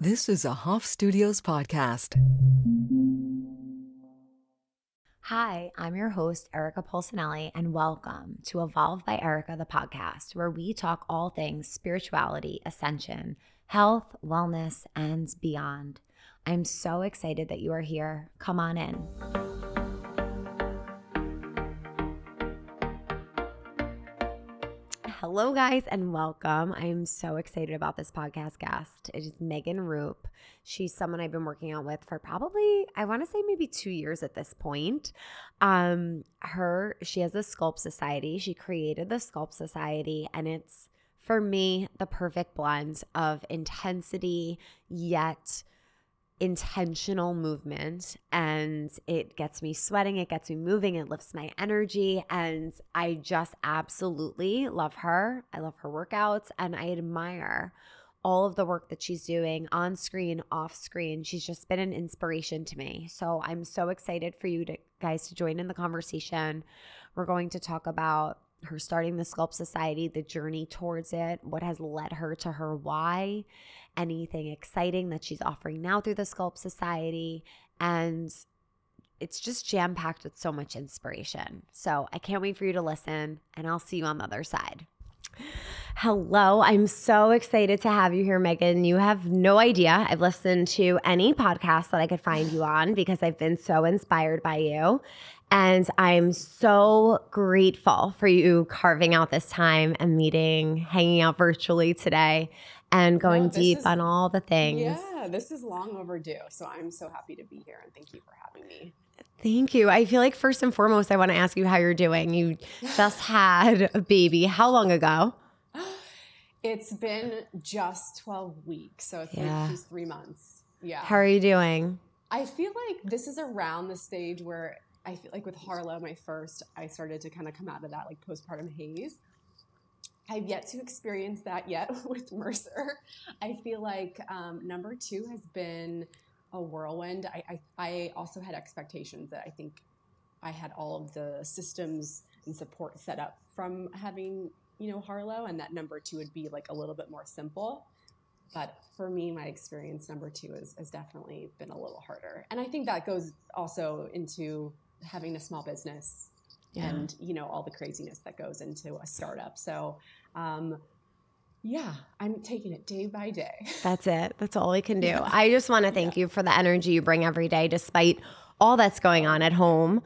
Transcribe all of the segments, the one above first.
This is a Hoff Studios podcast. Hi, I'm your host, Erica Pulsinelli, and welcome to Evolve by Erica, the podcast, where we talk all things spirituality, ascension, health, wellness, and beyond. I'm so excited that you are here. Come on in. Hello, guys, and welcome. I'm so excited about this podcast guest. It is Megan Roup. She's someone I've been working out with for probably, I want to say maybe two years at this point. Um, her, she has a Sculpt Society. She created the Sculpt Society, and it's for me the perfect blend of intensity yet intentional movement and it gets me sweating, it gets me moving, it lifts my energy. And I just absolutely love her. I love her workouts and I admire all of the work that she's doing on screen, off screen. She's just been an inspiration to me. So I'm so excited for you to guys to join in the conversation. We're going to talk about her starting the Sculpt Society, the journey towards it, what has led her to her why, anything exciting that she's offering now through the Sculpt Society. And it's just jam packed with so much inspiration. So I can't wait for you to listen, and I'll see you on the other side. Hello, I'm so excited to have you here, Megan. You have no idea. I've listened to any podcast that I could find you on because I've been so inspired by you. And I'm so grateful for you carving out this time and meeting, hanging out virtually today, and going no, deep is, on all the things. Yeah, this is long overdue. So I'm so happy to be here and thank you for having me. Thank you. I feel like first and foremost, I want to ask you how you're doing. You just had a baby. How long ago? It's been just 12 weeks. So it's yeah. like three months. Yeah. How are you doing? I feel like this is around the stage where I feel like with Harlow, my first, I started to kind of come out of that like postpartum haze. I've yet to experience that yet with Mercer. I feel like um, number two has been a whirlwind. I, I, I also had expectations that I think I had all of the systems and support set up from having you know Harlow, and that number two would be like a little bit more simple. But for me, my experience number two has, has definitely been a little harder, and I think that goes also into having a small business yeah. and you know all the craziness that goes into a startup. So. Um, yeah, I'm taking it day by day. That's it. That's all we can do. Yeah. I just want to thank yeah. you for the energy you bring every day, despite all that's going on at home.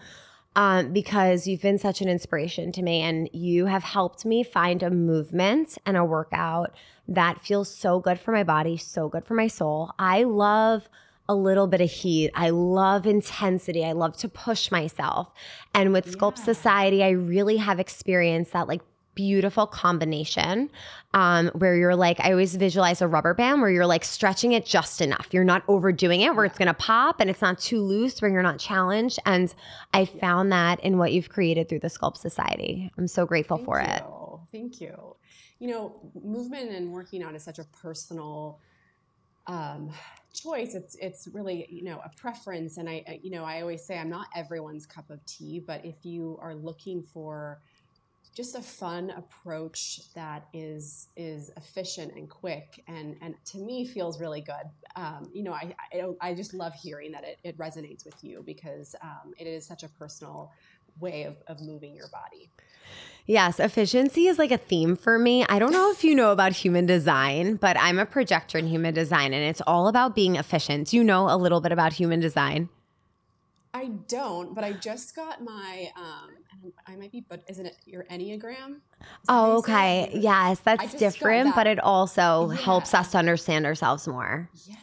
Um, because you've been such an inspiration to me and you have helped me find a movement and a workout that feels so good for my body, so good for my soul. I love a little bit of heat. I love intensity. I love to push myself. And with Sculpt yeah. Society, I really have experienced that like beautiful combination um, where you're like, I always visualize a rubber band where you're like stretching it just enough. You're not overdoing it where it's going to pop and it's not too loose where you're not challenged. And I found that in what you've created through the Sculpt Society. I'm so grateful Thank for you. it. Thank you. You know, movement and working out is such a personal um, choice. It's it's really you know a preference, and I you know I always say I'm not everyone's cup of tea, but if you are looking for just a fun approach that is is efficient and quick and and to me feels really good um, you know I, I, I just love hearing that it, it resonates with you because um, it is such a personal way of, of moving your body Yes, efficiency is like a theme for me. I don't know if you know about human design, but I'm a projector in human design and it's all about being efficient. You know a little bit about human design? I don't, but I just got my um I might be but isn't it your Enneagram? Oh, okay. Yes, that's different, that. but it also yeah. helps us to understand ourselves more. Yeah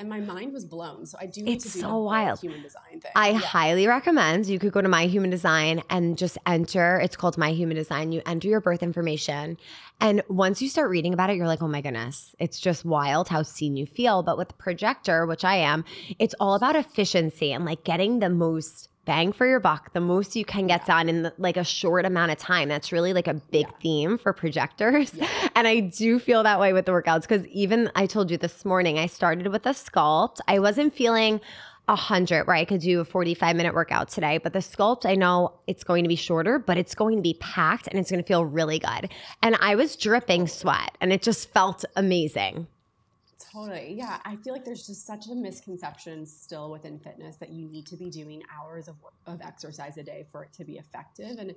and my mind was blown. So I do need it's to do so wild. human design thing. I yeah. highly recommend you could go to My Human Design and just enter. It's called My Human Design. You enter your birth information, and once you start reading about it, you're like, oh my goodness, it's just wild how seen you feel. But with the projector, which I am, it's all about efficiency and like getting the most bang for your buck, the most you can get yeah. done in the, like a short amount of time. That's really like a big yeah. theme for projectors. Yeah. And I do feel that way with the workouts because even I told you this morning, I started with a sculpt. I wasn't feeling a hundred where I could do a 45 minute workout today. But the sculpt, I know it's going to be shorter, but it's going to be packed and it's going to feel really good. And I was dripping sweat and it just felt amazing. Totally. Yeah. I feel like there's just such a misconception still within fitness that you need to be doing hours of, work, of exercise a day for it to be effective. And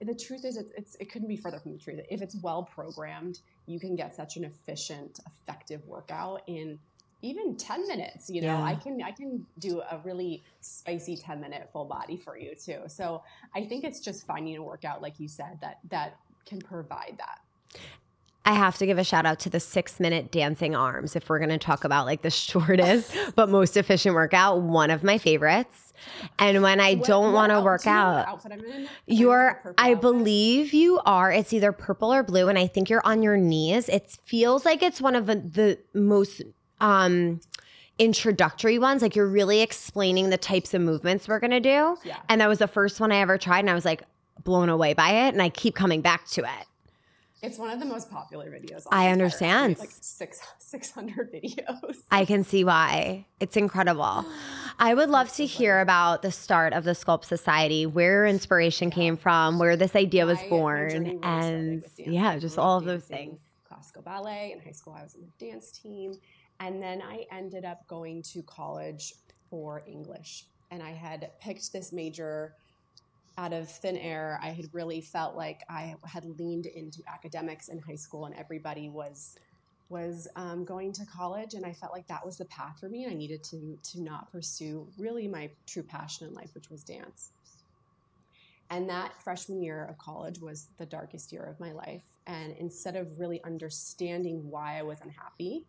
the truth is, it's, it's, it couldn't be further from the truth. If it's well programmed, you can get such an efficient, effective workout in even 10 minutes you know yeah. i can i can do a really spicy 10 minute full body for you too so i think it's just finding a workout like you said that that can provide that I have to give a shout out to the six minute dancing arms if we're going to talk about like the shortest but most efficient workout. One of my favorites. And when I what, don't want to work out, you're, I outfit? believe you are. It's either purple or blue. And I think you're on your knees. It feels like it's one of the, the most um, introductory ones. Like you're really explaining the types of movements we're going to do. Yeah. And that was the first one I ever tried. And I was like blown away by it. And I keep coming back to it. It's one of the most popular videos. I understand. Like six, 600 videos. I can see why. It's incredible. I would love to hear about the start of the Sculpt Society, where your inspiration came from, where this idea was born, and yeah, just all of those things. Classical ballet. In high school, I was in the dance team. And then I ended up going to college for English. And I had picked this major out of thin air. I had really felt like I had leaned into academics in high school, and everybody was was um, going to college, and I felt like that was the path for me. I needed to to not pursue really my true passion in life, which was dance. And that freshman year of college was the darkest year of my life. And instead of really understanding why I was unhappy,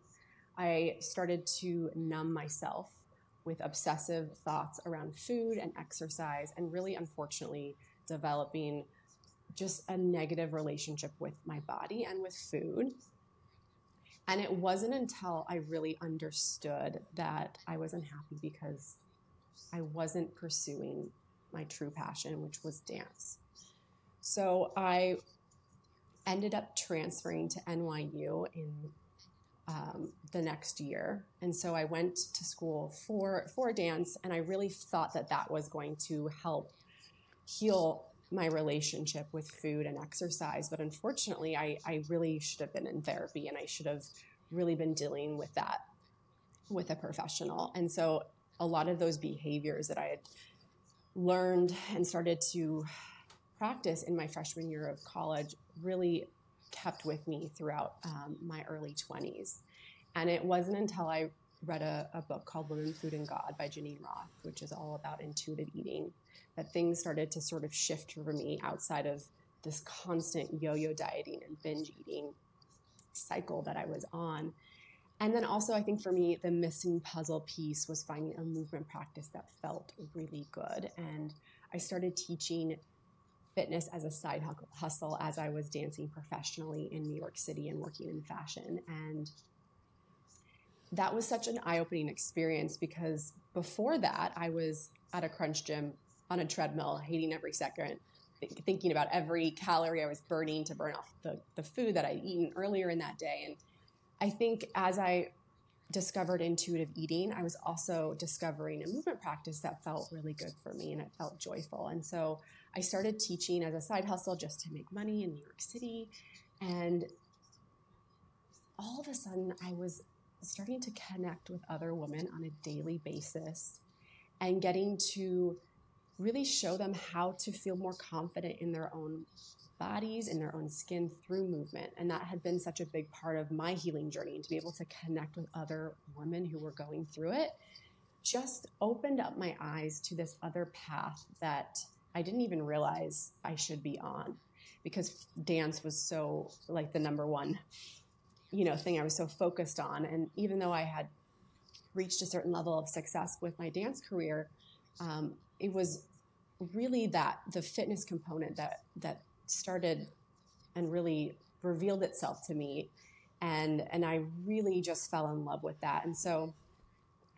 I started to numb myself with obsessive thoughts around food and exercise, and really, unfortunately, developing just a negative relationship with my body and with food. And it wasn't until I really understood that I was unhappy because I wasn't pursuing my true passion, which was dance. So I ended up transferring to NYU in um, the next year. And so I went to school for, for dance, and I really thought that that was going to help heal my relationship with food and exercise. But unfortunately, I, I really should have been in therapy and I should have really been dealing with that with a professional. And so a lot of those behaviors that I had learned and started to practice in my freshman year of college really kept with me throughout um, my early 20s. And it wasn't until I read a, a, book called Women, Food, and God by Geneen Roth, which is all about intuitive eating, that things started to sort of shift for me outside of this constant yo yo dieting and binge eating cycle that I was on. And then also, I think for me, the missing puzzle piece was finding a movement practice that felt really good. And I started teaching fitness as a side hustle as I was dancing professionally in New York City and working in fashion. And that was such an eye opening experience because before that, I was at a crunch gym on a treadmill, hating every second, thinking about every calorie I was burning to burn off the, the food that I'd eaten earlier in that day. And I think as I discovered intuitive eating, I was also discovering a movement practice that felt really good for me and it felt joyful. And so I started teaching as a side hustle just to make money in New York City. And all of a sudden, I was starting to connect with other women on a daily basis and getting to really show them how to feel more confident in their own bodies in their own skin through movement. And that had been such a big part of my healing journey. And to be able to connect with other women who were going through it just opened up my eyes to this other path that I didn't even realize I should be on because dance was so like the number one, you know, thing I was so focused on. And even though I had reached a certain level of success with my dance career, um, it was really that the fitness component that that started and really revealed itself to me and and I really just fell in love with that. And so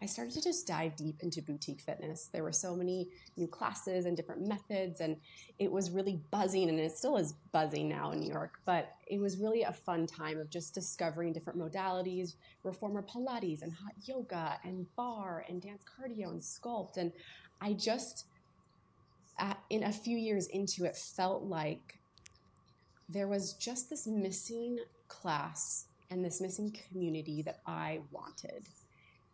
I started to just dive deep into boutique fitness. There were so many new classes and different methods, and it was really buzzing, and it still is buzzing now in New York. But it was really a fun time of just discovering different modalities reformer Pilates and hot yoga and barre, and dance cardio and sculpt. And I just, at, in a few years into it, felt like there was just this missing class and this missing community that I wanted.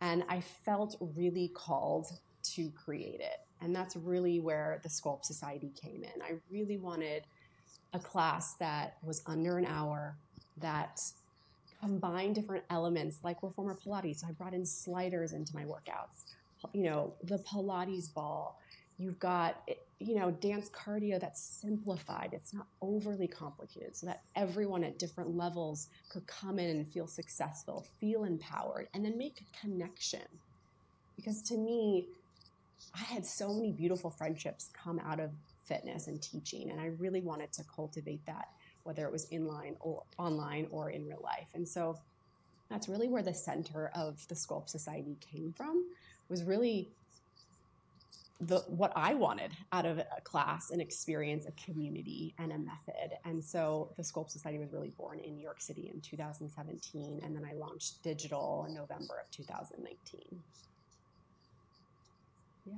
And I felt really called to create it. And that's really where the Sculpt Society came in. I really wanted a class that was under an hour that combined different elements like reformer Pilates. So I brought in sliders into my workouts, you know, the Pilates ball. You've got, you know, dance cardio that's simplified. It's not overly complicated so that everyone at different levels could come in and feel successful, feel empowered, and then make a connection. Because to me, I had so many beautiful friendships come out of fitness and teaching, and I really wanted to cultivate that, whether it was in line or online or in real life. And so that's really where the center of the Sculpt Society came from. Was really the what I wanted out of a class, an experience, a community, and a method. And so the Sculpt Society was really born in New York City in 2017, and then I launched digital in November of 2019. Yeah.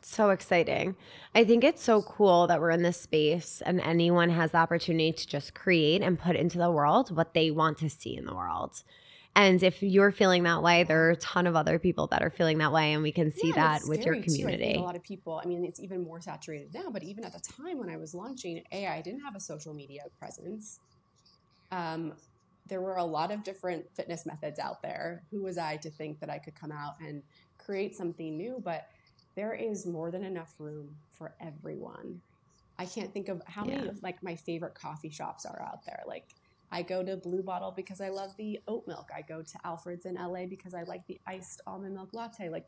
So exciting. I think it's so cool that we're in this space and anyone has the opportunity to just create and put into the world what they want to see in the world. And if you're feeling that way, there are a ton of other people that are feeling that way, and we can see yeah, that with your community. A lot of people, I mean, it's even more saturated now, but even at the time when I was launching AI, I didn't have a social media presence. Um, there were a lot of different fitness methods out there. Who was I to think that I could come out and create something new? But there is more than enough room for everyone. I can't think of how yeah. many like my favorite coffee shops are out there. Like I go to Blue Bottle because I love the oat milk. I go to Alfred's in LA because I like the iced almond milk latte. Like,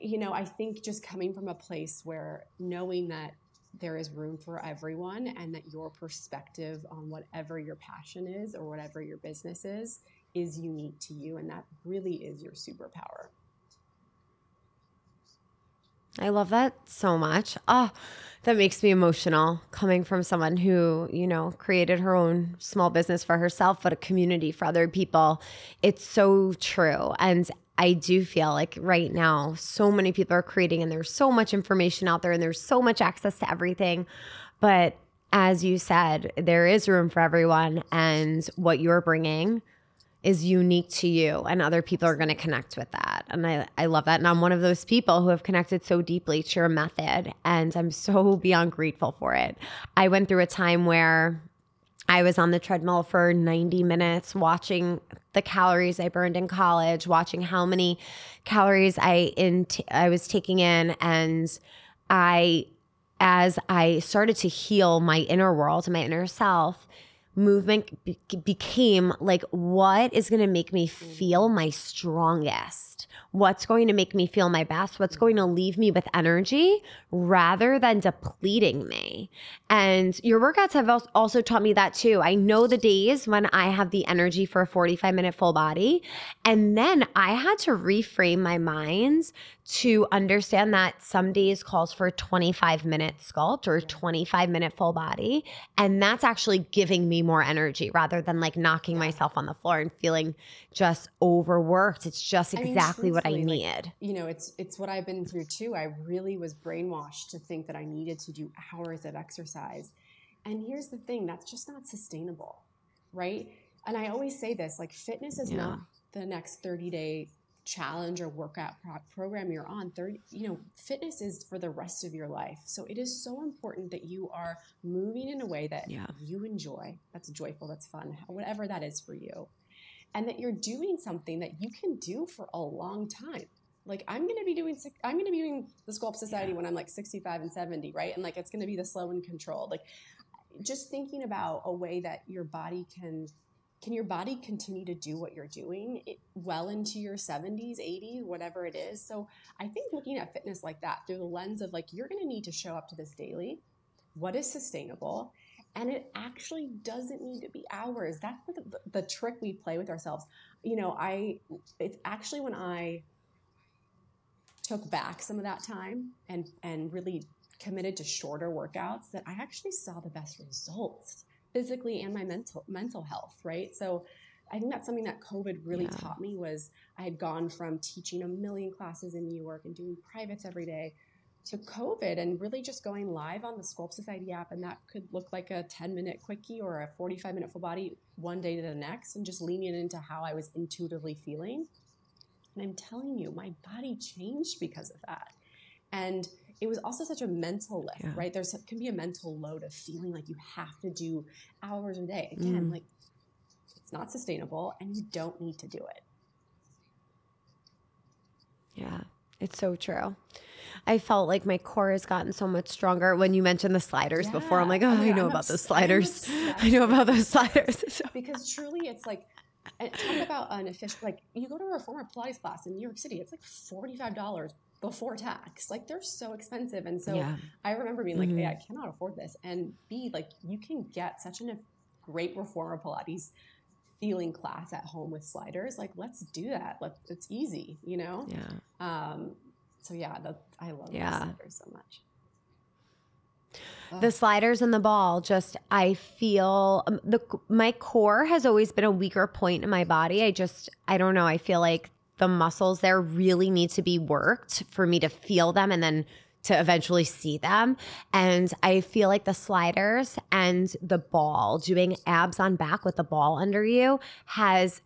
you know, I think just coming from a place where knowing that there is room for everyone and that your perspective on whatever your passion is or whatever your business is is unique to you and that really is your superpower. I love that so much. Oh, that makes me emotional coming from someone who, you know, created her own small business for herself, but a community for other people. It's so true. And I do feel like right now, so many people are creating, and there's so much information out there, and there's so much access to everything. But as you said, there is room for everyone, and what you're bringing is unique to you and other people are going to connect with that. And I, I love that. And i'm one of those people who have connected so deeply to your method and i'm so beyond grateful for it. I went through a time where i was on the treadmill for 90 minutes watching the calories i burned in college watching how many calories i in i was taking in and i as i started to heal my inner world my inner self movement be- became like what is going to make me mm-hmm. feel my strongest? What's going to make me feel my best? What's mm-hmm. going to leave me with energy rather than depleting me? And your workouts have also taught me that too. I know the days when i have the energy for a 45 minute full body and then i had to reframe my mind to understand that some days calls for a 25 minute sculpt or 25 minute full body. And that's actually giving me more energy rather than like knocking myself on the floor and feeling just overworked. It's just exactly I mean, what I need. Like, you know, it's it's what I've been through too. I really was brainwashed to think that I needed to do hours of exercise. And here's the thing, that's just not sustainable, right? And I always say this, like fitness is yeah. not the next 30 day challenge or workout pro- program you're on 30 you know fitness is for the rest of your life. So it is so important that you are moving in a way that yeah. you enjoy. That's joyful that's fun whatever that is for you. And that you're doing something that you can do for a long time. Like i'm going to be doing i'm going to be doing the sculpt society yeah. when i'm like 65 and 70 right? And like it's going to be the slow and controlled. Like just thinking about a way that your body can can your body continue to do what you're doing well into your 70s 80s whatever it is? So i think looking at fitness like that through the lens of like you're going to need to show up to this daily. What is sustainable? And it actually doesn't need to be hours. That's the, the, the trick we play with ourselves. You know i it's actually when i took back some of that time and and really committed to shorter workouts that i actually saw the best results physically and my mental mental health, right? So I think that's something that COVID really yeah. taught me was I had gone from teaching a million classes in New York and doing privates every day to COVID and really just going live on the Sculpt Society app. And that could look like a 10 minute quickie or a 45 minute full body one day to the next and just leaning into how I was intuitively feeling. And I'm telling you, my body changed because of that. And it was also such a mental lift, Yeah. right? There's can be a mental load of feeling like you have to do hours a day. Again, Mm. like it's not sustainable and you don't need to do it. Yeah, it's so true. I felt like my core has gotten so much stronger. When you mentioned the sliders before, I'm like, oh, Oh I know I'm about those obs- I'm sliders. I know about those sliders. because truly it's like talk about an efficient like you go to a reformer pilates class in new york city it's like $45 before tax. Like they're so expensive. And so yeah, i remember being like Mhm. hey i cannot afford this. And b like you can get such a great reformer pilates feeling class at home with sliders. Like let's do that. Let's, it's easy you know? Yeah. um so yeah that, i love Yeah. yeah. sliders so much. The sliders and the ball just i feel um, the my core has always been a weaker point in my body. I just i don't know. I feel like the muscles there really need to be worked for me to feel them and then to eventually see them and i feel like the sliders and the ball doing abs on back with the ball under you has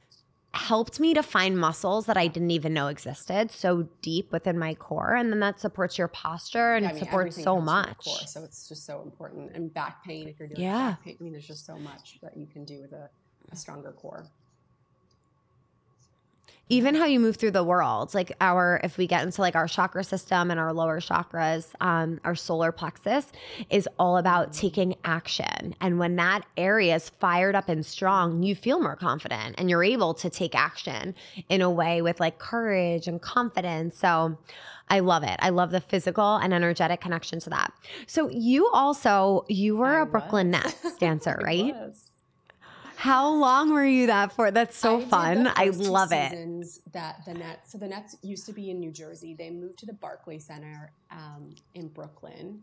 helped me to find muscles that I didn't even know existed so deep within my core. And then that supports your posture and Yeah, it I mean, supports so comes from the much. core, so it's just so important. And back pain, if you're doing Yeah. back pain, I mean, there's just so much that you can do with a, a stronger core. Even how you move through the world like our if we get into like our chakra system and our lower chakras um, our solar plexus is all about taking action and when that area is fired up and strong you feel more confident and you're able to take action in a way with like courage and confidence so I love it. I love the physical and energetic connection to that. So you also you were I a Brooklyn was. Nets dancer, right? was. How long were you that for? That's so I fun. I love it. That the Nets, so the Nets used to be in New Jersey. They moved to the Barclay Center um, in Brooklyn.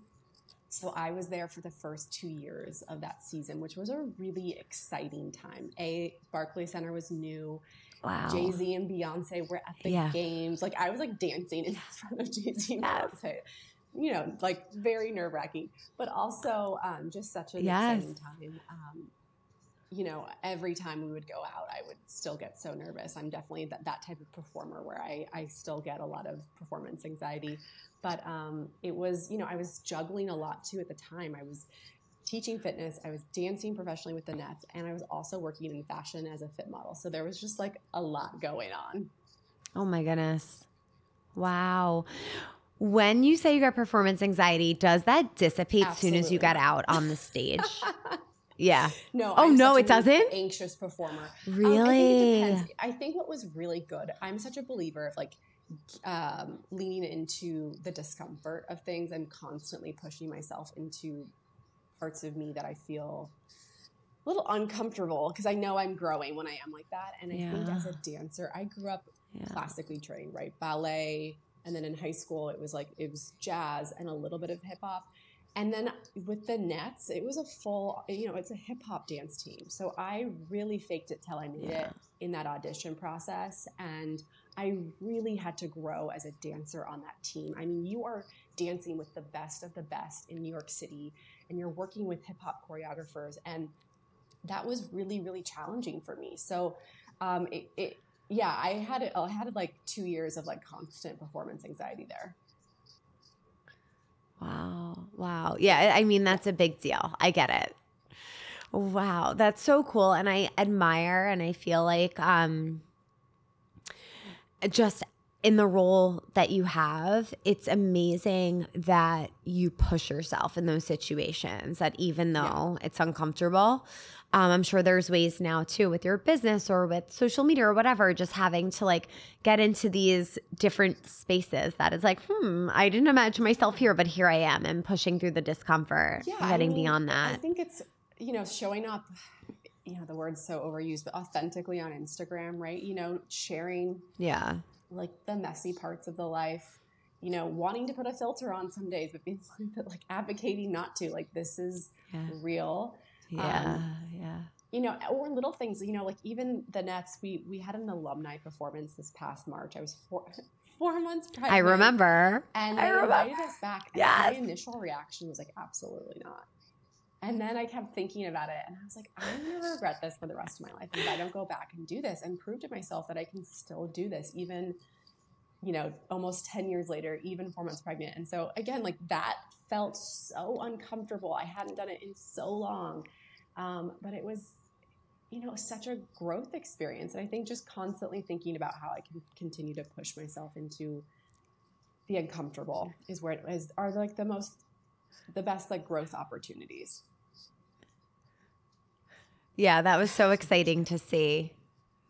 So I was there for the first two years of that season, which was a really exciting time. A Barclay Center was new. Wow. Jay Z and Beyonce were at the Yeah. games. Like I was like dancing in front of Jay Z and Yes. Beyonce. You know, like very nerve wracking, but also um, just such an Yes. exciting time. Um, you know, every time we would go out, I would still get so nervous. I'm definitely that, that type of performer where I, I still get a lot of performance anxiety. But um, it was, you know, I was juggling a lot too at the time. I was teaching fitness, I was dancing professionally with the Nets, and I was also working in fashion as a fit model. So there was just like a lot going on. Oh my goodness. Wow. When you say you got performance anxiety, does that dissipate as soon as you got out on the stage? yeah. No. Oh, I'm no, it doesn't? Anxious performer. Um, Really? I think it depends. I think what was really good. I'm such a believer of like um, leaning into the discomfort of things I'm constantly pushing myself into parts of me that I feel a little uncomfortable because I know I'm growing when I am like that. And I think as a dancer, I grew up Yeah. classically trained, right? Ballet. And then in high school, it was like, it was jazz and a little bit of hip hop. And then with the Nets, it was a full, you know, it's a hip hop dance team. So I really faked it till I made Yeah. it in that audition process. And I really had to grow as a dancer on that team. I mean, you are dancing with the best of the best in New York City and you're working with hip hop choreographers. And that was really, really challenging for me. So, um, it, it yeah, I had it. I had like two years of like constant performance anxiety there. Wow. Wow. Yeah. I mean, that's a big deal. I get it. Wow. That's so cool. And I admire and I feel like um just in the role that you have, it's amazing that you push yourself in those situations that even though it's uncomfortable, um, I'm sure there's ways now too with your business or with social media or whatever, just having to like get into these different spaces that is like, hmm, I didn't imagine myself here, but here I am and pushing through the discomfort, Yeah, I getting mean, beyond that. I think it's you know showing up. You know the word's so overused, but authentically on Instagram, right? You know, sharing Yeah. Like the messy parts of the life. You know, wanting to put a filter on some days, but being but like advocating not to. Like this is Yeah. real. Yeah. Um, yeah. you know, or little things, you know, like even the Nets, we we had an alumni performance this past March. I was four four months pregnant. I remember. And I remember. invited us back. And Yes. my initial reaction was like, absolutely not. And then I kept thinking about it and I was like, I'm gonna regret this for the rest of my life if I don't go back and do this and prove to myself that I can still do this, even, you know, almost 10 years later, even four months pregnant. And so again, like that felt so uncomfortable. I hadn't done it in so long. Um, but it was, you know, such a growth experience. And I think just constantly thinking about how I can continue to push myself into the uncomfortable is where it is are like the most the best like growth opportunities. Yeah, that was so exciting to see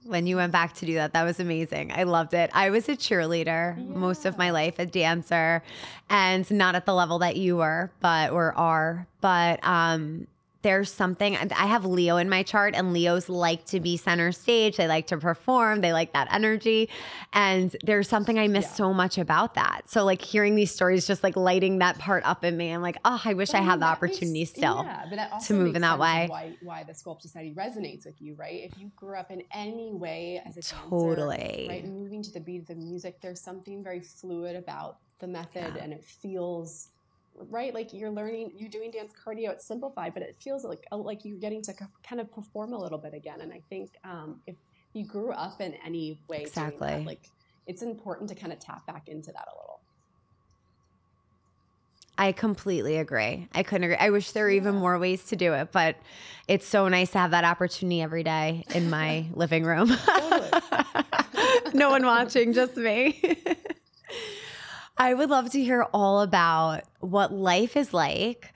when you went back to do that. That was amazing. I loved it. I was a cheerleader most of my life, a dancer, and not at the level that you were, but or are. But um there's something I have Leo in my chart and Leos like to be center stage. They like to perform. They like that energy. And there's something I miss Yeah. so much about that. So like hearing these stories just like lighting that part up in me. I'm like, "Oh, I wish I had the that makes- opportunity still." Yeah, also move in that way. Why why the Sculpt Society resonates with you, right? If you grew up in any way as a dancer, Totally. right, moving to the beat of the music, there's something very fluid about the method, Yeah. and it feels right like you're learning you're doing dance cardio it's simplified but it feels like uh, like you're getting to kind of perform a little bit again and i think um, if you grew up in any way doing Exactly. that, like it's important to kind of tap back into that a little I completely agree. I couldn't agree. I wish there were even more ways to do it, but it's so nice to have that opportunity every day in my living room. No one watching, just me. I would love to hear all about what life is like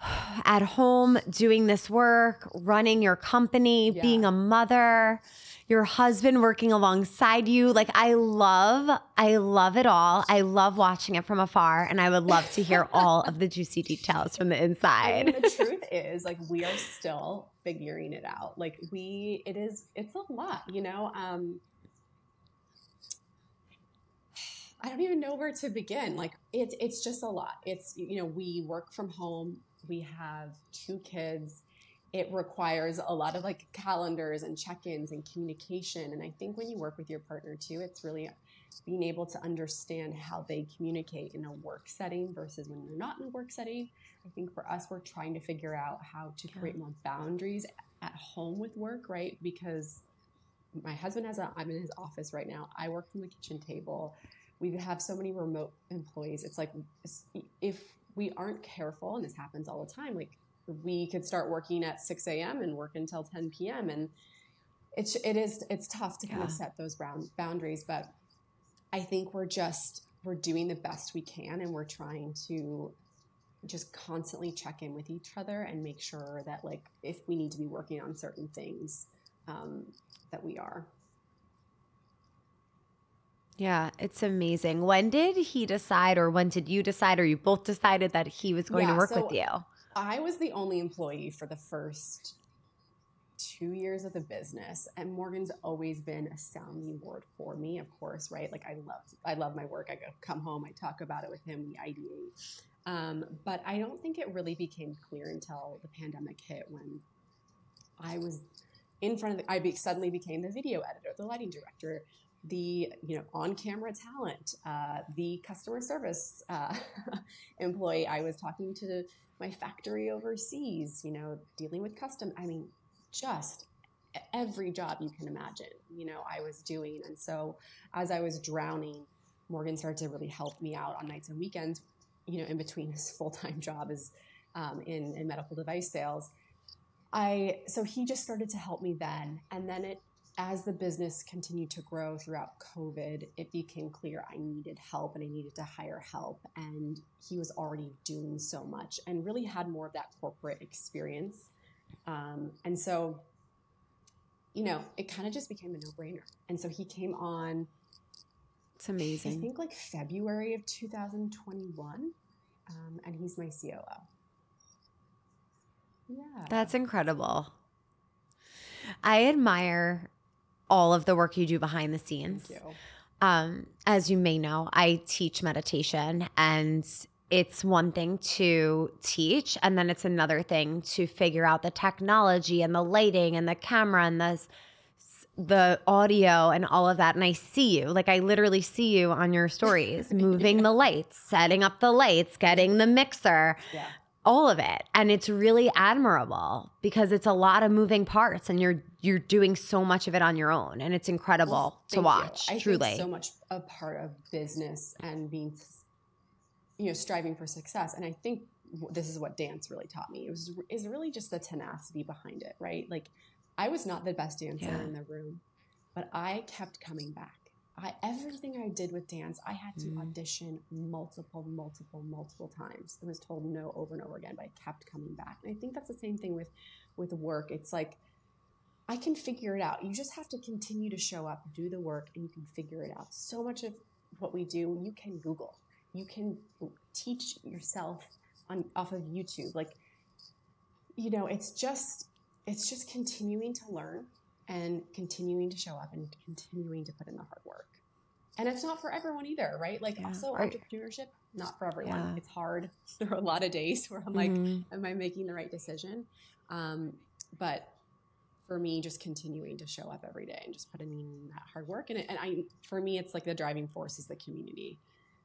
at home, doing this work, running your company, Yeah. being a mother, your husband working alongside you. Like, I love, I love it all. I love watching it from afar, and I would love to hear all of the juicy details from the I mean, inside. the truth is, like, we are still figuring it out. Like, we, it is, it's a lot, you know? Um, I don't even know where to begin. Like, it's, it's just a lot. It's, you know, we work from home, we have two kids. It requires a lot of like calendars and check ins and communication. And I think when you work with your partner too, it's really being able to understand how they communicate in a work setting versus when they're not in a work setting. I think for us, we're trying to figure out how to create more boundaries at home with work, right? Because my husband has a, I'm in his office right now. I work from the kitchen table. We have so many remote employees. It's like if we aren't careful, and this happens all the time, like we could start working at 6 a.m. and work until 10 p.m. And it's, it is, it's tough to kind of set those boundaries, but I think we're just we're doing the best we can and we're trying to just constantly check in with each other and make sure that like if we need to be working on certain things um, that we are Yeah, it's amazing. When did he decide, or when did you decide, or you both decided that he was going to work so- with you? i was the only employee for the first two years of the business and morgan's always been a sounding board for me of course right like i love i love my work i go come home i talk about it with him we ideate um, but i don't think it really became clear until the pandemic hit when i was in front of the i be, suddenly became the video editor the lighting director the you know on camera talent uh, the customer service uh, employee. I was talking to my factory overseas you know dealing with custom i mean just every job you can imagine you know i was doing. And so as i was drowning morgan started to really help me out on nights and weekends you know in between his full-time job is um, in, in medical device sales. I so he just started to help me then. And then it as the business continued to grow throughout covid it became clear i needed help and i needed to hire help and he was already doing so much and really had more of that corporate experience um, and so you know it kind of just became a no-brainer and so he came on It's amazing. i think like february of 2021 um, and he's my coo yeah That's incredible. I admire all of the work you do behind the scenes. Um, as you may know, I teach meditation and it's one thing to teach and then it's another thing to figure out the technology and the lighting and the camera and the the audio and all of that and I see you like I literally see you on your stories moving the lights setting up the lights getting the mixer Yeah. All of it and it's really admirable because it's a lot of moving parts and you're you're doing so much of it on your own and it's incredible Well, to thank you. watch I truly think so much a part of business and being, you know, striving for success. And I think this is what dance really taught me. It was is really just the tenacity behind it, right? Like, I was not the best dancer Yeah. in the room, but I kept coming back. I everything I did with dance, I had to Mm. audition multiple, multiple, multiple times. I was told no over and over again, but I kept coming back. And I think that's the same thing with with work. It's like I can figure it out. You just have to continue to show up, do the work, and you can figure it out. So much of what we do, you can Google. You can teach yourself on off of YouTube. Like, you know, it's just it's just continuing to learn and continuing to show up and continuing to put in the hard work. And it's not for everyone either, right? Like Yeah, also right. entrepreneurship, not for everyone. Yeah. It's hard. There are a lot of days where I'm like, Mhm. am I making the right decision? Um, but for me, just continuing to show up every day and just putting in that hard work. And, it, and I, for me, it's like the driving force is the community.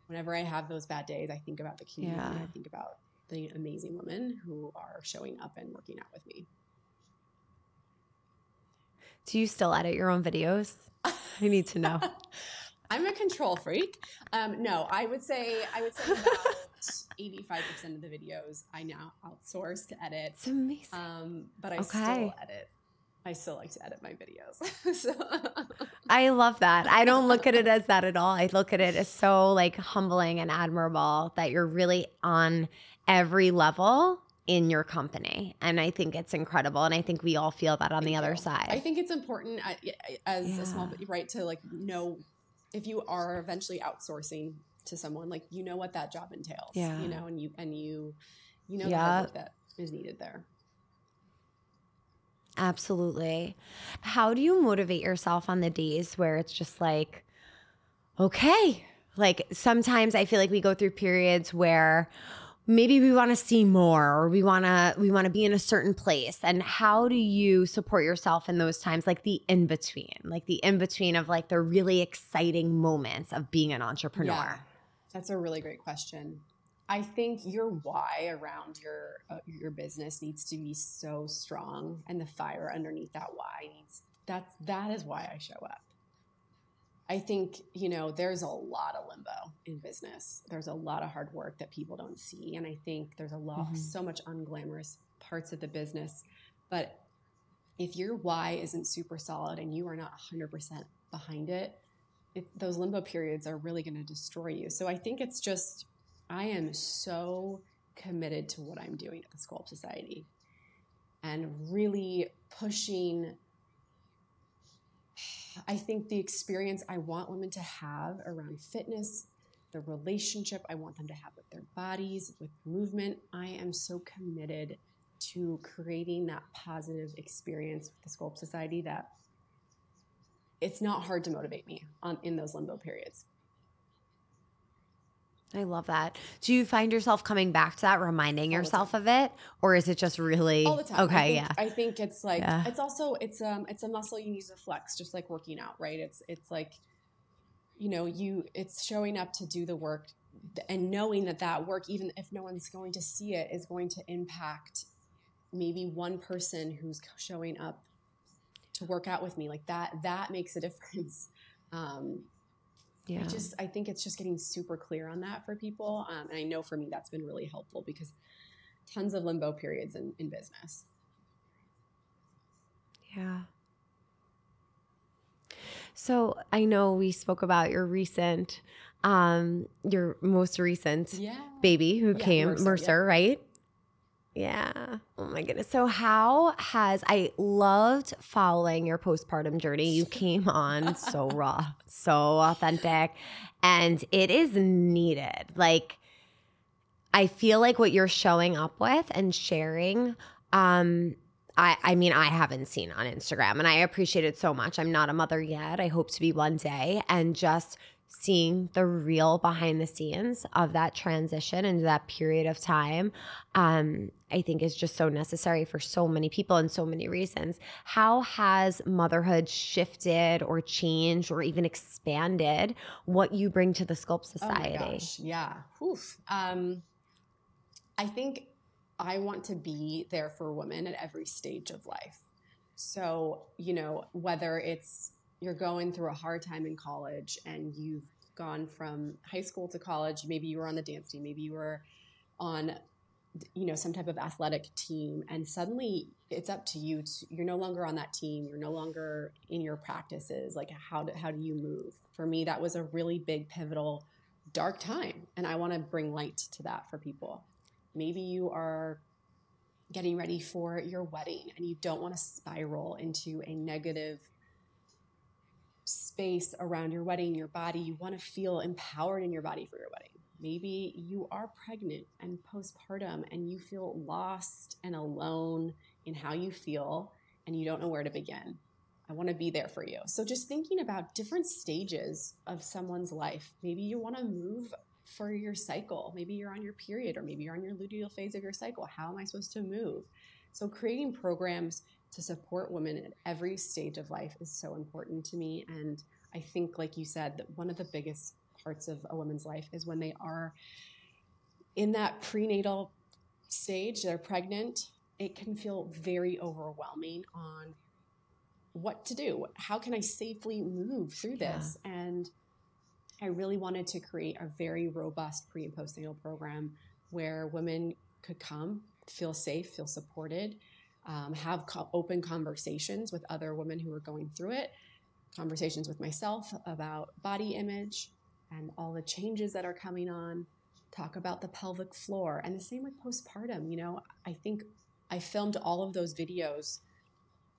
Whenever I have those bad days, I think about the community. Yeah. I think about the amazing women who are showing up and working out with me. Do you still edit your own videos i need to know I'm a control freak. Um, no, I would say I would say about eighty-five percent of the videos I now outsource to edit. it's amazing Um, but I Okay. still edit. I still like to edit my videos. so, I love that. I don't look at it as that at all. I look at it as so like humbling and admirable that you're really on every level in your company. And I think it's incredible. And I think we all feel that on the Thank other side. I think it's important uh, as a small right to like know if you are eventually outsourcing to someone, like you know what that job entails. Yeah. You know, and you and you you know the work that is needed there. Absolutely. How do you motivate yourself on the days where it's just like, okay, like sometimes I feel like we go through periods where maybe we want to see more or we want to we want to be in a certain place and how do you support yourself in those times like the in between like the in between of like the really exciting moments of being an entrepreneur Yeah. That's a really great question. I think your why around your uh, your business needs to be so strong, and the fire underneath that why needs that's that is why I show up. I think you know there's a lot of limbo in business. There's a lot of hard work that people don't see, and I think there's a lot Mhm. so much unglamorous parts of the business. But if your why isn't super solid and you are not 100% behind it, it, those limbo periods are really going to destroy you. So I think it's just, I am so committed to what I'm doing at the Sculpt Society and really pushing. I think the experience I want women to have around fitness, the relationship I want them to have with their bodies, with movement, I am so committed to creating that positive experience with the Sculpt Society that it's not hard to motivate me on in those limbo periods. I love that do you find yourself coming back to that reminding All yourself of it or is it just really All the time. okay I think, yeah I think it's like Yeah. it's also it's um it's a muscle you need to flex, just like working out, right? It's it's like you know you it's showing up to do the work and knowing that that work, even if no one's going to see it, is going to impact maybe one person who's showing up to work out with me. Like that that makes a difference. Um, yeah I just I think it's just getting super clear on that for people, um, and I know for me that's been really helpful because tons of limbo periods in, in business. Yeah. So I know we spoke about your recent, um, your most recent Yeah, baby who Yeah, came, Mercer, Mercer, yeah. right? Yeah. Oh my goodness. So how has I loved following your postpartum journey? You came on so raw, so authentic, and it is needed. Like I feel like what you're showing up with and sharing um I, I mean, I haven't seen on Instagram and I appreciate it so much. I'm not a mother yet. I hope to be one day. And just seeing the real behind the scenes of that transition and that period of time um, i think is just so necessary for so many people and so many reasons how has motherhood shifted or changed or even expanded what you bring to the sculpt Oh society gosh, yeah. Oof. Um, I think I want to be there for women at every stage of life. So, you know, whether it's you're going through a hard time in college and you've gone from high school to college, maybe you were on the dance team, maybe you were on you know some type of athletic team and suddenly it's up to you to, you're no longer on that team you're no longer in your practices like how do, how do you move? For me that was a really big pivotal dark time and i want to bring light to that for people. Maybe you are getting ready for your wedding and you don't want to spiral into a negative space around your wedding your body you want to feel empowered in your body for your wedding maybe you are pregnant and postpartum and you feel lost and alone in how you feel and you don't know where to begin I want to be there for you. So just thinking about different stages of someone's life. Maybe you want to move for your cycle. Maybe you're on your period or maybe you're on your luteal phase of your cycle. How am I supposed to move? So creating programs to support women at every stage of life is so important to me and I think like you said that one of the biggest parts of a woman's life is when they are in that prenatal stage, they're pregnant, it can feel very overwhelming on what to do. How can I safely move through this? And I really wanted to create a very robust pre and postnatal program where women could come, feel safe, feel supported, um, have co- open conversations with other women who are going through it, conversations with myself about body image and all the changes that are coming on, talk about the pelvic floor, and the same with postpartum. You know, I think I filmed all of those videos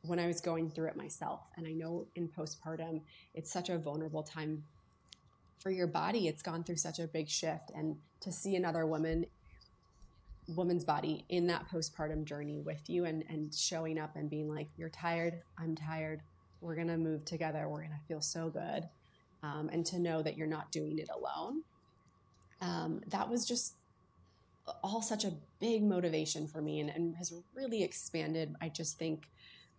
when I was going through it myself. And I know in postpartum, it's such a vulnerable time for your body. It's gone through such a big shift. And to see another woman, woman's body in that postpartum journey with you and, and showing up and being like, you're tired, I'm tired, we're to move together, we're to feel so good. Um, and to know that you're not doing it alone. Um, that was just all such a big motivation for me and, and has really expanded, I just think,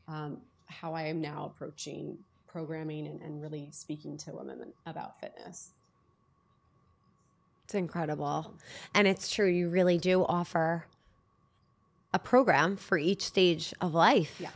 um, how I am now approaching programming and, and really speaking to women about fitness. It's incredible. And it's true, you really do offer a program for each stage of life. Yeah.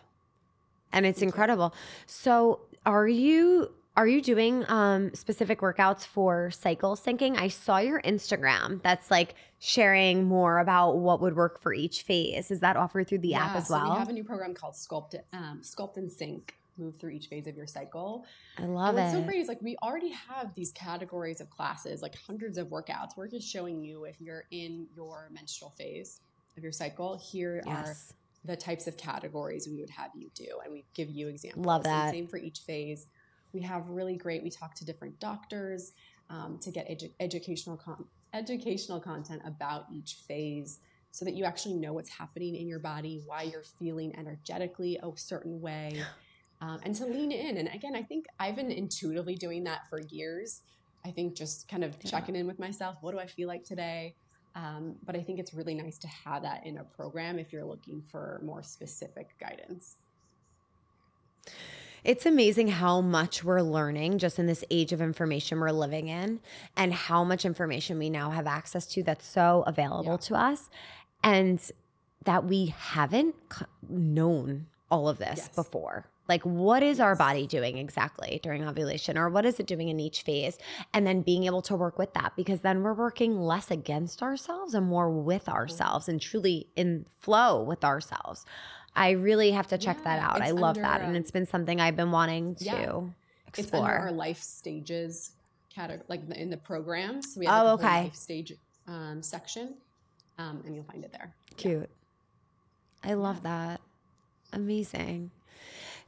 And it's incredible. So, are you are you doing um, specific workouts for cycle syncing? I saw your Instagram that's like sharing more about what would work for each phase. Is that offered through the app Yeah, as so well? we have a new program called Sculpt, um, Sculpt and Sync. Move through each phase of your cycle. I love and what's it. so great is like we already have these categories of classes, like hundreds of workouts. We're just showing you if you're in your menstrual phase of your cycle. Here are the types of categories we would have you do, and we give you examples. Love And that. same for each phase. We have really great. We talk to different doctors um, to get edu- educational con- educational content about each phase, so that you actually know what's happening in your body, why you're feeling energetically a certain way, um, and to lean in. And again, I think I've been intuitively doing that for years. I think just kind of Yeah. checking in with myself. What do I feel like today? Um, but I think it's really nice to have that in a program if you're looking for more specific guidance. It's amazing how much we're learning just in this age of information we're living in and how much information we now have access to that's so available Yeah. to us and that we haven't known all of this Yes. before. Like, what is our body doing exactly during ovulation, or what is it doing in each phase? And then being able to work with that because then we're working less against ourselves and more with ourselves and truly in flow with ourselves. I really have to check that out. I love that. and um, it's been something I've been wanting to Yeah. It's under our life stages category, like in the program. So we Oh, have like a okay. life stage um, section, um, and you'll find it there. Cute. I love Yeah. that. Amazing.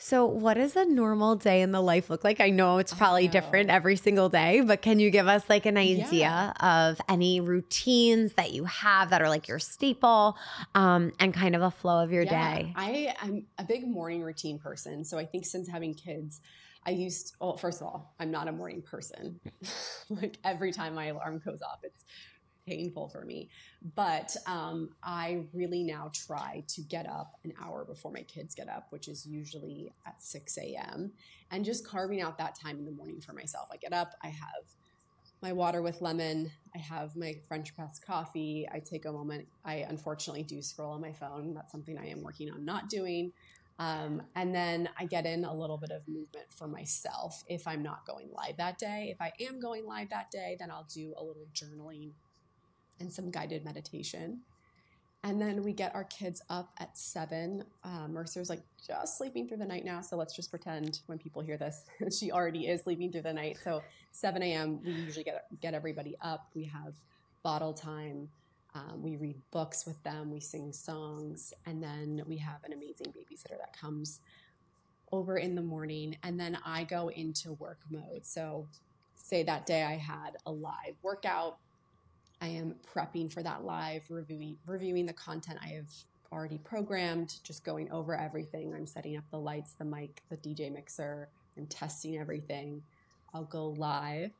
So, what does a normal day in the life look like? I know it's probably different every single day, but can you give us like an Yeah. idea of any routines that you have that are like your staple um, and kind of a flow of your Yeah, day? I am a big morning routine person. So I think since having kids, I used, well, first of all, I'm not a morning person. like every time my alarm goes off, it's painful for me. But um, I really now try to get up an hour before my kids get up, which is usually at 6 a.m., and just carving out that time in the morning for myself. I get up, I have my water with lemon, I have my French press coffee. I take a moment. I unfortunately do scroll on my phone. That's something I am working on not doing. Um, and then I get in a little bit of movement for myself if I'm not going live that day. If I am going live that day, then I'll do a little journaling and some guided meditation. And then we get our kids up at seven. Uh, Mercer's like just sleeping through the night now. So let's just pretend when people hear this, she already is sleeping through the night. So 7 a.m., we usually get, get everybody up. We have bottle time. Um, we read books with them. We sing songs. And then we have an amazing babysitter that comes over in the morning. And then I go into work mode. So, say that day I had a live workout I am prepping for that live, reviewing reviewing the content I have already programmed, just going over everything. I'm setting up the lights, the mic, the DJ mixer, I'm testing everything. I'll go live.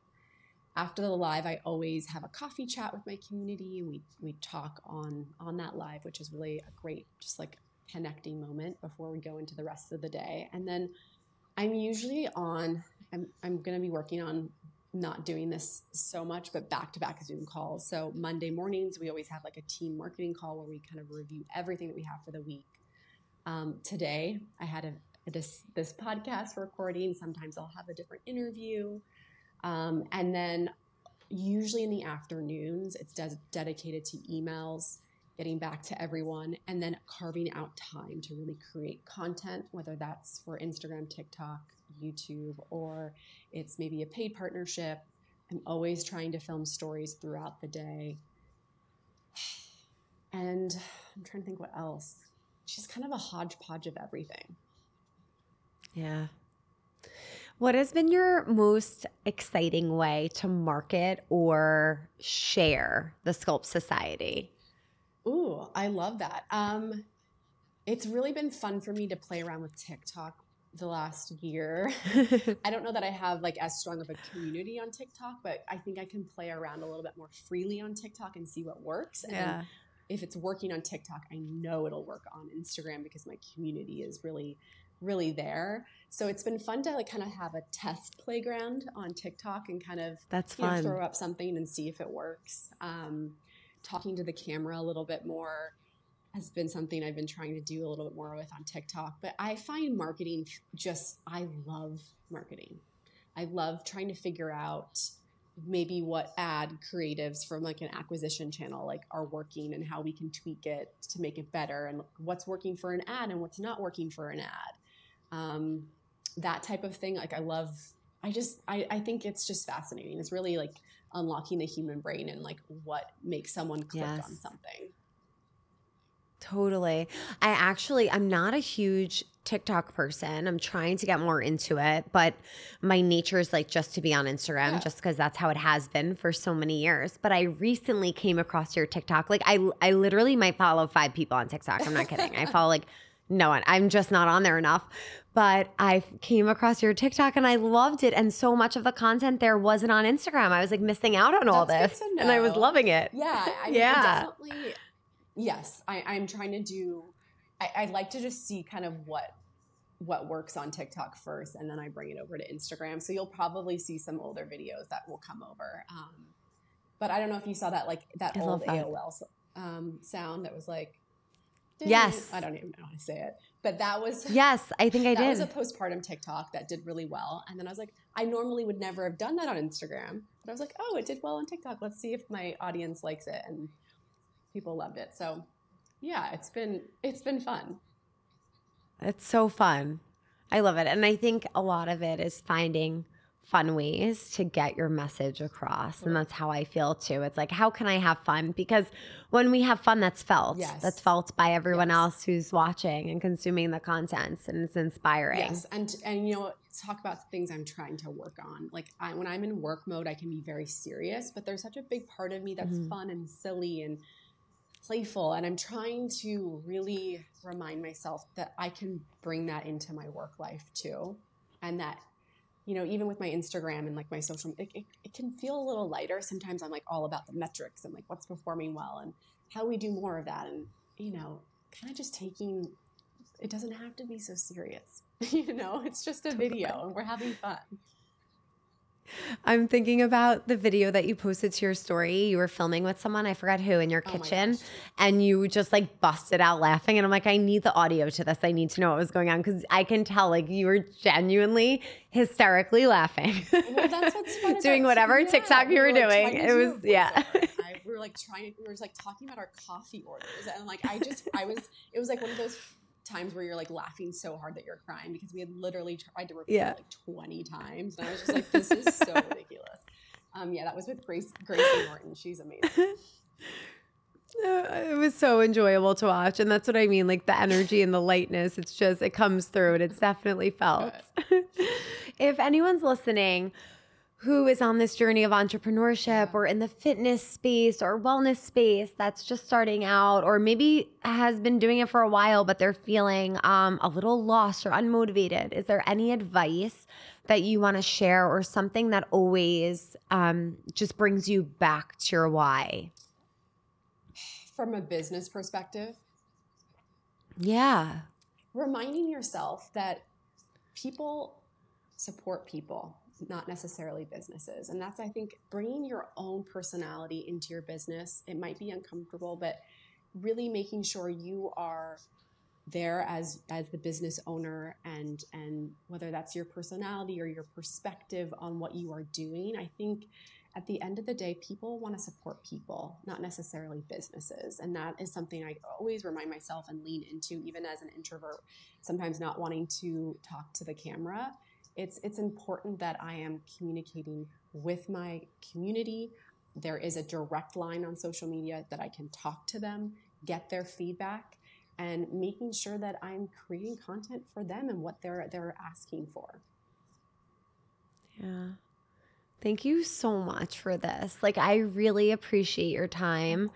After the live, I always have a coffee chat with my community. We we talk on on that live, which is really a great just like connecting moment before we go into the rest of the day. And then I'm usually on I'm I'm going to be working on not doing this so much, but back to back Zoom calls. So Monday mornings, we always have like a team marketing call where we kind of review everything that we have for the week. Um, today, I had a, this this podcast recording. Sometimes I'll have a different interview, um, and then usually in the afternoons, it's de- dedicated to emails, getting back to everyone, and then carving out time to really create content, whether that's for Instagram, TikTok, YouTube, or it's maybe a paid partnership. I'm always trying to film stories throughout the day. And I'm trying to think what else. She's kind of a hodgepodge of everything. Yeah. What has been your most exciting way to market or share the Sculpt Society? Ooh, I love that. Um, it's really been fun for me to play around with TikTok the last year. I don't know that I have like as strong of a community on TikTok, but I think I can play around a little bit more freely on TikTok and see what works. And yeah. if it's working on TikTok, I know it'll work on Instagram because my community is really really there. So it's been fun to like kind of have a test playground on TikTok and kind of That's you know, fun. throw up something and see if it works. Um, talking to the camera a little bit more has been something I've been trying to do a little bit more with on TikTok. But I find marketing just, I love marketing. I love trying to figure out maybe what ad creatives from like an acquisition channel like are working and how we can tweak it to make it better and what's working for an ad and what's not working for an ad um, that type of thing like i love i just I, I think it's just fascinating it's really like unlocking the human brain and like what makes someone click Yes. on something Totally. I actually, I'm not a huge TikTok person. I'm trying to get more into it, but my nature is like just to be on Instagram, Yeah. just because that's how it has been for so many years. But I recently came across your TikTok. Like, I, I literally might follow five people on TikTok. I'm not kidding. I follow like no one. I'm just not on there enough. But I came across your TikTok and I loved it. And so much of the content there wasn't on Instagram. I was like missing out on all That's this. And I was loving it. Yeah, I mean, Yeah. definitely. Yes, I, I'm trying to do. I, I'd like to just see kind of what what works on TikTok first, and then I bring it over to Instagram. So you'll probably see some older videos that will come over. Um, but I don't know if you saw that like that I old that. AOL um, sound that was like. Yes. I don't even know how to say it, but that was Yes, I think I that did. was a postpartum TikTok that did really well. And then I was like, I normally would never have done that on Instagram. But I was like, oh, it did well on TikTok. Let's see if my audience likes it. And people loved it. So yeah, it's been it's been fun. It's so fun. I love it. And I think a lot of it is finding fun ways to get your message across. And that's how I feel too. It's like, how can I have fun? Because when we have fun, that's felt. Yes. That's felt by everyone Yes. else who's watching and consuming the content. And it's inspiring. Yes, and and you know, talk about things I'm trying to work on. Like I, when I'm in work mode, I can be very serious, but there's such a big part of me that's Mhm. fun and silly and playful, and I'm trying to really remind myself that I can bring that into my work life too, and that you know, even with my Instagram and like my social, it, it, it can feel a little lighter. Sometimes I'm like all about the metrics and like what's performing well and how we do more of that. And, you know, kind of just taking, it doesn't have to be so serious. you know, it's just a video and we're having fun. I'm thinking about the video that you posted to your story. You were filming with someone, I forgot who, in your Oh kitchen, and you just like busted out laughing. And I'm like, I need the audio to this. I need to know what was going on because I can tell like you were genuinely hysterically laughing. Well, that's what's fun Doing whatever yeah, TikTok you were like, doing. It was- yeah. I, we were like trying. We were just like talking about our coffee orders, and like I just, I was. It was like one of those times where you're like laughing so hard that you're crying because we had literally tried to repeat Yeah. it like 20 times, and I was just like, this is so ridiculous. Um, yeah, that was with Grace Gracie Norton. She's amazing. it was so enjoyable to watch. And that's what I mean like the energy and the lightness. It's just, it comes through and it's definitely felt. if anyone's listening, who is on this journey of entrepreneurship or in the fitness space or wellness space that's just starting out or maybe has been doing it for a while but they're feeling um, a little lost or unmotivated. Is there any advice that you want to share or something that always um, just brings you back to your why? From a business perspective, yeah. Reminding yourself that people support people not necessarily businesses. And that's i think bringing your own personality into your business it might be uncomfortable but really making sure you are there as as the business owner and and whether that's your personality or your perspective on what you are doing i think at the end of the day people want to support people not necessarily businesses. And that is something i always remind myself and lean into even as an introvert sometimes not wanting to talk to the camera it's it's important that i am communicating with my community there is a direct line on social media that i can talk to them get their feedback and making sure that i'm creating content for them and what they're they're asking for Yeah. Thank you so much for this. Like, I really appreciate your time.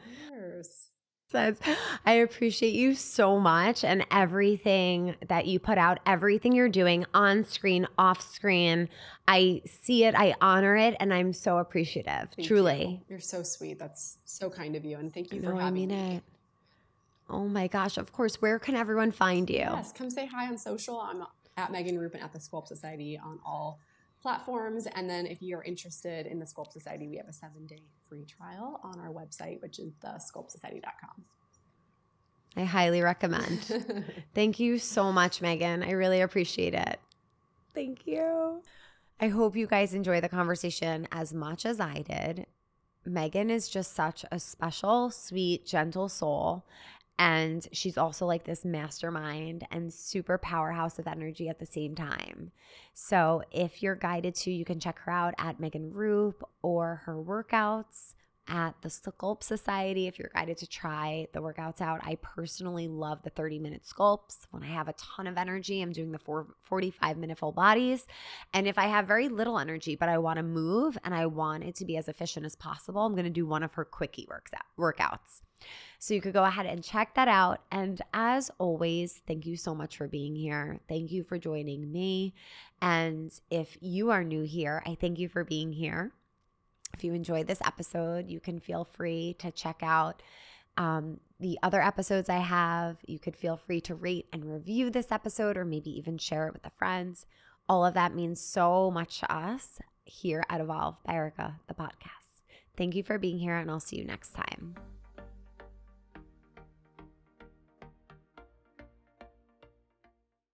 Says, I appreciate you so much and everything that you put out, everything you're doing on screen, off screen. I see it, I honor it, and I'm so appreciative. Thank truly. you. are so sweet that's so kind of you and thank you for No, I having mean me it. Oh my gosh. Of course. Where can everyone find you? Yes, come say hi on social. I'm at Megan Rupin at the Sculpt Society on all platforms. And then if you're interested in the Sculpt Society, we have a seven day free trial on our website, which is the sculptsociety.com. I highly recommend. Thank you so much, Megan. I really appreciate it. Thank you. I hope you guys enjoy the conversation as much as I did. Megan is just such a special, sweet, gentle soul. And she's also like this mastermind and super powerhouse of energy at the same time. So if you're guided to, you can check her out at Megan Roup or her workouts at the Sculpt Society if you're guided to try the workouts out. I personally love the 30 minute sculpts. When I have a ton of energy, I'm doing the four, 45 minute full bodies. And if I have very little energy, but I want to move and I want it to be as efficient as possible, I'm going to do one of her quickie workouts. So you could go ahead and check that out. And as always, thank you so much for being here. Thank you for joining me. And if you are new here, I thank you for being here. If you enjoyed this episode, you can feel free to check out um, the other episodes I have. You could feel free to rate and review this episode or maybe even share it with a friend. All of that means so much to us here at Evolve by Erica, the podcast. Thank you for being here, and I'll see you next time.